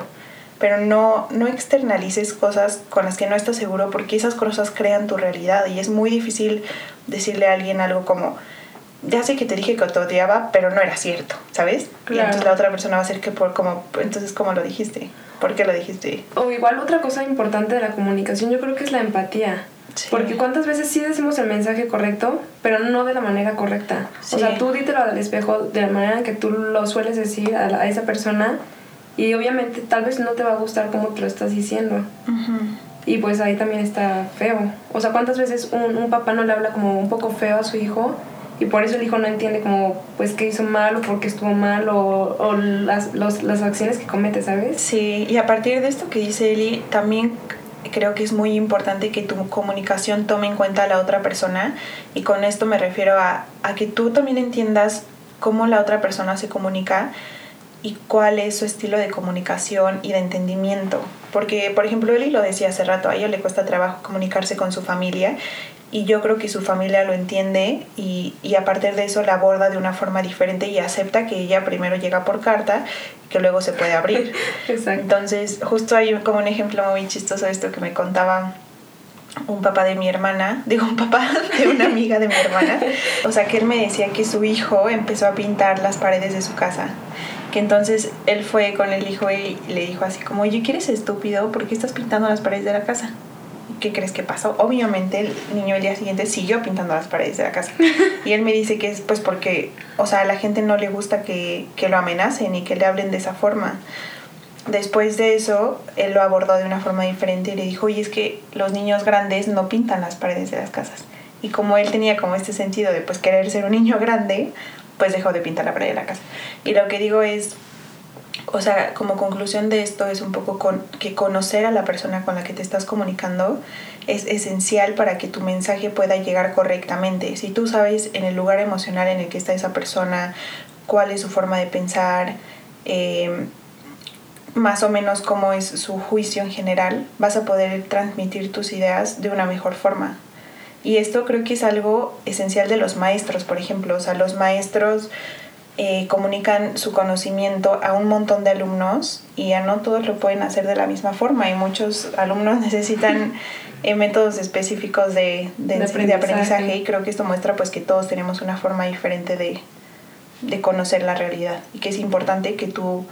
Pero no, no externalices cosas con las que no estás seguro porque esas cosas crean tu realidad y es muy difícil decirle a alguien algo como, ya sé que te dije que te odiaba, pero no era cierto, ¿sabes? Y entonces la otra persona va a ser que por como, entonces ¿cómo lo dijiste? ¿Por qué lo dijiste? O igual otra cosa importante de la comunicación yo creo que es la empatía. Porque cuántas veces sí decimos el mensaje correcto, pero no de la manera correcta. O sea, tú dítelo al espejo de la manera en que tú lo sueles decir a, a esa persona y obviamente tal vez no te va a gustar como te lo estás diciendo. Y pues ahí también está feo. O sea, ¿cuántas veces un, un, papá no le habla como un poco feo a su hijo? Y por eso el hijo no entiende como, pues, qué hizo mal o por qué estuvo mal o, o las, los, las acciones que comete, ¿sabes? Sí, y a partir de esto que dice Eli, también creo que es muy importante que tu comunicación tome en cuenta a la otra persona. Y con esto me refiero a, a que tú también entiendas cómo la otra persona se comunica y cuál es su estilo de comunicación y de entendimiento. Porque, por ejemplo, Eli lo decía hace rato, a ella le cuesta trabajo comunicarse con su familia y yo creo que su familia lo entiende y, y, a partir de eso la aborda de una forma diferente y acepta que ella primero llega por carta y que luego se puede abrir. Exacto. Entonces, justo hay como un ejemplo muy chistoso de esto que me contaba un papá de mi hermana, digo un papá de una amiga de mi hermana, o sea que él me decía que su hijo empezó a pintar las paredes de su casa que entonces él fue con el hijo y le dijo así como, oye, ¿quieres estúpido? ¿Por qué estás pintando las paredes de la casa? ¿Qué crees que pasó? Obviamente el niño el día siguiente siguió pintando las paredes de la casa. Y él me dice que es pues porque, o sea, a la gente no le gusta que, que lo amenacen y que le hablen de esa forma. Después de eso, él lo abordó de una forma diferente y le dijo, oye, es que los niños grandes no pintan las paredes de las casas. Y como él tenía como este sentido de pues querer ser un niño grande, pues dejó de pintar la pared de la casa. Y lo que digo es, o sea, como conclusión de esto es un poco con, que conocer a la persona con la que te estás comunicando es esencial para que tu mensaje pueda llegar correctamente. Si tú sabes en el lugar emocional en el que está esa persona, cuál es su forma de pensar, eh, más o menos cómo es su juicio en general, vas a poder transmitir tus ideas de una mejor forma. Y esto creo que es algo esencial de los maestros, por ejemplo. O sea, los maestros eh, comunican su conocimiento a un montón de alumnos y ya no todos lo pueden hacer de la misma forma y muchos alumnos necesitan eh, métodos específicos de, de, de, aprendizaje. de, aprendizaje. y creo que esto muestra pues que todos tenemos una forma diferente de, de conocer la realidad y que es importante que tu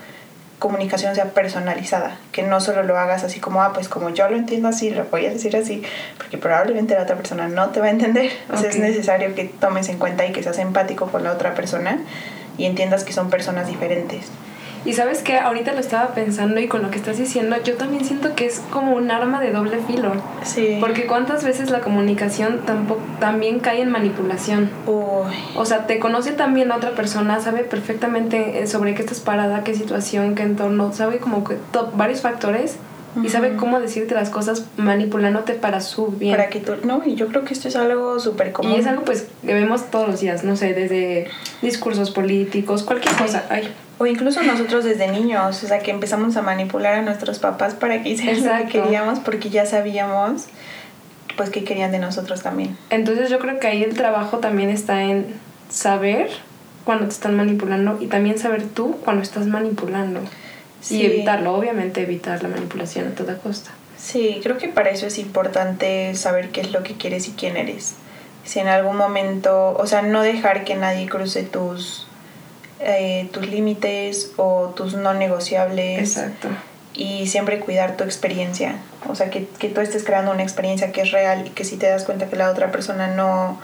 comunicación sea personalizada, que no solo lo hagas así como, ah, pues como yo lo entiendo así, lo voy a decir así, porque probablemente la otra persona no te va a entender. O sea, es necesario que tomes en cuenta y que seas empático con la otra persona y entiendas que son personas diferentes. Y sabes que ahorita lo estaba pensando y con lo que estás diciendo, yo también siento que es como un arma de doble filo. Sí. Porque cuántas veces la comunicación tampoco, también cae en manipulación. Uy. O sea, te conoce también la otra persona, sabe perfectamente sobre qué estás parada, qué situación, qué entorno, sabe como que varios factores y sabe cómo decirte las cosas manipulándote para su bien. Para que tú, no, y yo creo que esto es algo súper común. Y es algo pues que vemos todos los días, no sé, desde discursos políticos, cualquier cosa. Ay. O incluso nosotros desde niños, o sea, que empezamos a manipular a nuestros papás para que hicieran lo que queríamos porque ya sabíamos pues qué querían de nosotros también. Entonces yo creo que ahí el trabajo también está en saber cuando te están manipulando y también saber tú cuando estás manipulando. Sí. Y evitarlo, obviamente evitar la manipulación a toda costa. Sí, creo que para eso es importante saber qué es lo que quieres y quién eres. Si en algún momento, o sea, no dejar que nadie cruce tus eh, tus límites o tus no negociables. Exacto. Y siempre cuidar tu experiencia. O sea, que, que, tú estés creando una experiencia que es real y que si te das cuenta que la otra persona no,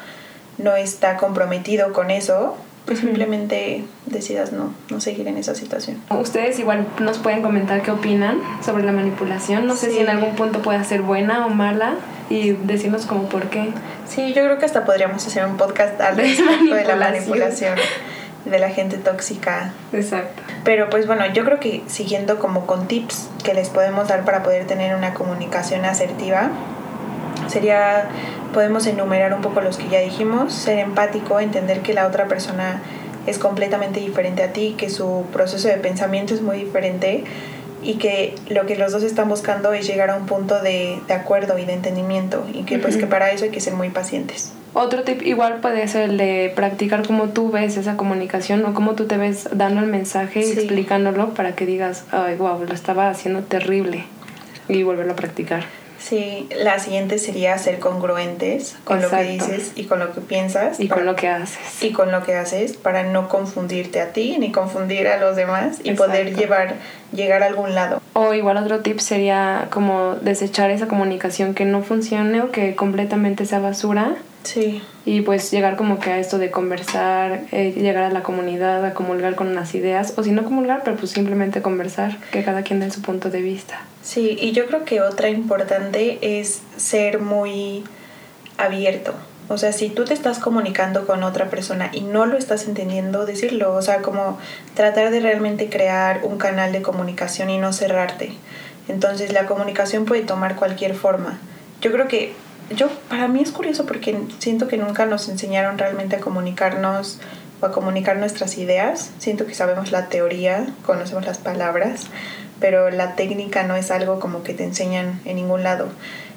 no está comprometido con eso, pues simplemente decidas no, no seguir en esa situación. Ustedes igual nos pueden comentar qué opinan sobre la manipulación. No sé sí. si en algún punto puede ser buena o mala y decirnos como por qué. Sí, yo creo que hasta podríamos hacer un podcast al respecto de la manipulación de la gente tóxica. Exacto. Pero pues bueno, yo creo que siguiendo como con tips que les podemos dar para poder tener una comunicación asertiva, sería, podemos enumerar un poco los que ya dijimos, ser empático, entender que la otra persona es completamente diferente a ti, que su proceso de pensamiento es muy diferente y que lo que los dos están buscando es llegar a un punto de, de acuerdo y de entendimiento y que uh -huh. pues que para eso hay que ser muy pacientes. Otro tip igual puede ser el de practicar cómo tú ves esa comunicación o cómo tú te ves dando el mensaje sí. y explicándolo para que digas, ay, wow, lo estaba haciendo terrible y volverlo a practicar. Sí, la siguiente sería ser congruentes con Exacto. lo que dices y con lo que piensas. Y para, con lo que haces. Y con lo que haces para no confundirte a ti ni confundir a los demás y Exacto. poder llevar, llegar a algún lado. O igual otro tip sería como desechar esa comunicación que no funcione o que completamente sea basura. Sí. Y pues llegar como que a esto de conversar, eh, llegar a la comunidad, a comulgar con las ideas, o si no comulgar, pero pues simplemente conversar, que cada quien dé su punto de vista. Sí, y yo creo que otra importante es ser muy abierto. O sea, si tú te estás comunicando con otra persona y no lo estás entendiendo, decirlo. O sea, como tratar de realmente crear un canal de comunicación y no cerrarte. Entonces la comunicación puede tomar cualquier forma. Yo creo que yo para mí es curioso porque siento que nunca nos enseñaron realmente a comunicarnos o a comunicar nuestras ideas. Siento que sabemos la teoría, conocemos las palabras, pero la técnica no es algo como que te enseñan en ningún lado.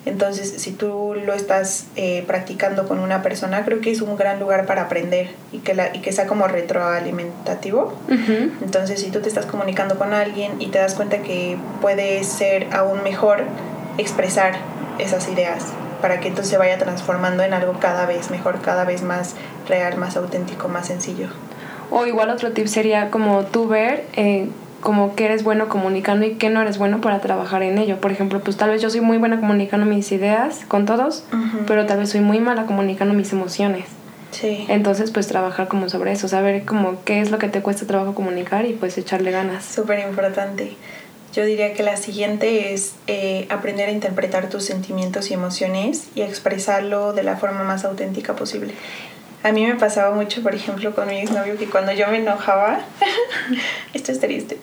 Entonces, si tú lo estás eh, practicando con una persona, creo que es un gran lugar para aprender y que, la, y que sea como retroalimentativo. Uh -huh. Entonces, si tú te estás comunicando con alguien y te das cuenta que puede ser aún mejor expresar esas ideas para que entonces se vaya transformando en algo cada vez mejor, cada vez más real, más auténtico, más sencillo. O igual otro tip sería como tú ver eh, como que eres bueno comunicando y que no eres bueno para trabajar en ello. Por ejemplo, pues tal vez yo soy muy buena comunicando mis ideas con todos, uh -huh. pero tal vez soy muy mala comunicando mis emociones. Sí. Entonces, pues trabajar como sobre eso, saber como qué es lo que te cuesta trabajo comunicar y pues echarle ganas. Súper importante. Yo diría que la siguiente es eh, aprender a interpretar tus sentimientos y emociones y expresarlo de la forma más auténtica posible. A mí me pasaba mucho, por ejemplo, con mi exnovio, que cuando yo me enojaba, esto es triste,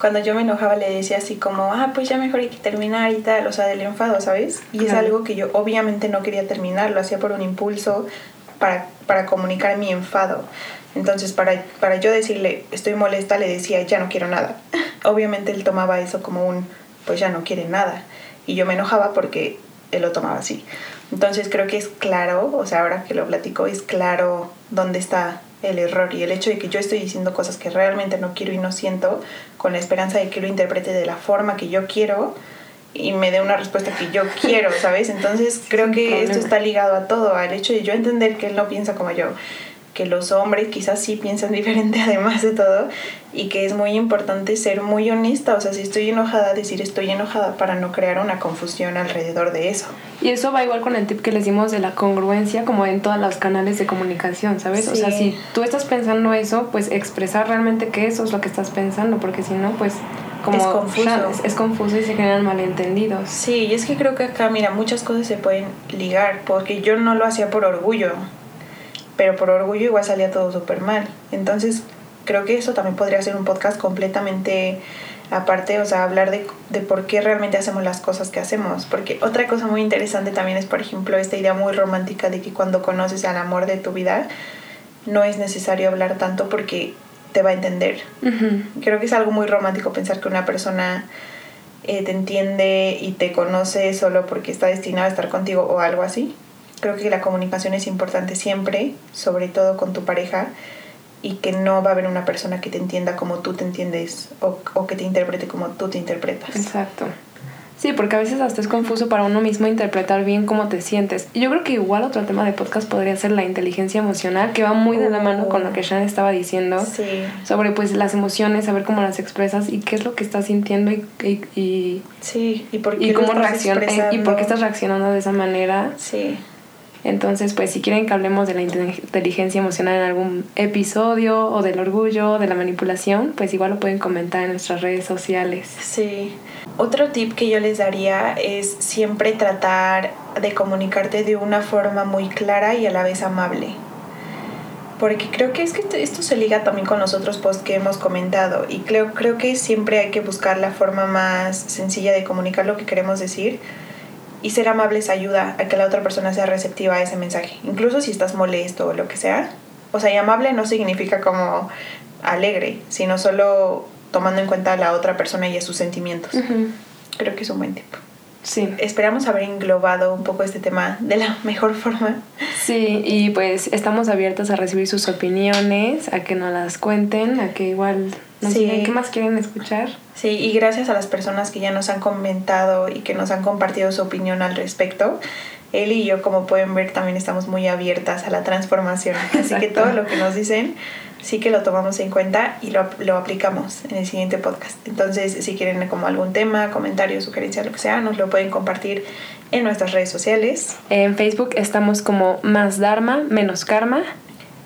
cuando yo me enojaba le decía así como, ah, pues ya mejor hay que terminar y tal, o sea, del enfado, ¿sabes? Y es algo que yo obviamente no quería terminar, lo hacía por un impulso para, para comunicar mi enfado. Entonces, para, para yo decirle, estoy molesta, le decía, ya no quiero nada. Obviamente él tomaba eso como un, pues ya no quiere nada. Y yo me enojaba porque él lo tomaba así. Entonces creo que es claro, o sea, ahora que lo platico, es claro dónde está el error y el hecho de que yo estoy diciendo cosas que realmente no quiero y no siento con la esperanza de que lo interprete de la forma que yo quiero y me dé una respuesta que yo quiero, ¿sabes? Entonces creo que esto está ligado a todo, al hecho de yo entender que él no piensa como yo, que los hombres quizás sí piensan diferente además de todo y que es muy importante ser muy honesta, o sea, si estoy enojada, decir estoy enojada para no crear una confusión alrededor de eso. Y eso va igual con el tip que les dimos de la congruencia como en todos los canales de comunicación, ¿sabes? O sea, si tú estás pensando eso, pues expresar realmente que eso es lo que estás pensando, porque si no, pues como es confuso. es, confuso y se generan malentendidos. Sí, y es que creo que acá, mira, muchas cosas se pueden ligar, porque yo no lo hacía por orgullo, pero por orgullo igual salía todo súper mal. Entonces, creo que eso también podría ser un podcast completamente aparte, o sea, hablar de, de, por qué realmente hacemos las cosas que hacemos. Porque otra cosa muy interesante también es, por ejemplo, esta idea muy romántica de que cuando conoces al amor de tu vida, no es necesario hablar tanto porque te va a entender. Creo que es algo muy romántico pensar que una persona eh, te entiende y te conoce solo porque está destinada a estar contigo o algo así. Creo que la comunicación es importante siempre, sobre todo con tu pareja, y que no va a haber una persona que te entienda como tú te entiendes o, o que te interprete como tú te interpretas. Exacto. Sí, porque a veces hasta es confuso para uno mismo interpretar bien cómo te sientes. Y yo creo que igual otro tema de podcast podría ser la inteligencia emocional, que va muy de la mano con lo que Shan estaba diciendo. Sí. Sobre pues las emociones, saber cómo las expresas y qué es lo que estás sintiendo y... y, sí, y por qué y cómo reaccionas y por qué estás reaccionando de esa manera. Sí. Entonces, pues si quieren que hablemos de la inteligencia emocional en algún episodio o del orgullo, de la manipulación, pues igual lo pueden comentar en nuestras redes sociales. Sí. Otro tip que yo les daría es siempre tratar de comunicarte de una forma muy clara y a la vez amable. Porque creo que es que esto se liga también con los otros posts que hemos comentado y creo, creo que siempre hay que buscar la forma más sencilla de comunicar lo que queremos decir y ser amables ayuda a que la otra persona sea receptiva a ese mensaje, incluso si estás molesto o lo que sea. O sea, y amable no significa como alegre, sino solo tomando en cuenta a la otra persona y a sus sentimientos. Creo que es un buen tip. Sí. Esperamos haber englobado un poco este tema de la mejor forma. Sí, y pues estamos abiertos a recibir sus opiniones, a que nos las cuenten, a que igual nos digan qué más quieren escuchar. Sí, y gracias a las personas que ya nos han comentado y que nos han compartido su opinión al respecto. Él y yo, como pueden ver, también estamos muy abiertas a la transformación. Así que todo lo que nos dicen sí que lo tomamos en cuenta y lo, lo, aplicamos en el siguiente podcast. Entonces, si quieren como algún tema, comentario, sugerencia, lo que sea, nos lo pueden compartir en nuestras redes sociales. En Facebook estamos como más Dharma, menos Karma.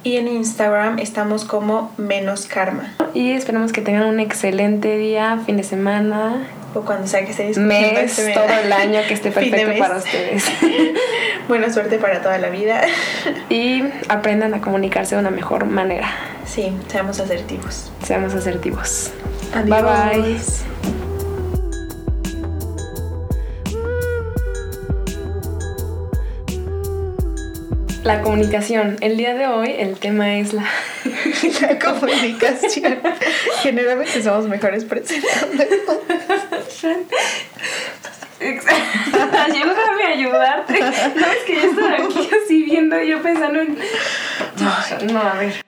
Y en Instagram estamos como menos Karma. Y esperamos que tengan un excelente día, fin de semana. O cuando sea que escuchando mes, este todo el año que esté perfecto para ustedes. Buena suerte para toda la vida. y aprendan a comunicarse de una mejor manera. Sí, seamos asertivos. Seamos asertivos. Adiós. Bye bye. La comunicación. El día de hoy el tema es la, la comunicación. Generalmente somos mejores presentando. Ayúdame a ayudarte. No, es que yo estoy aquí así viendo, yo pensando en... No, no, a ver.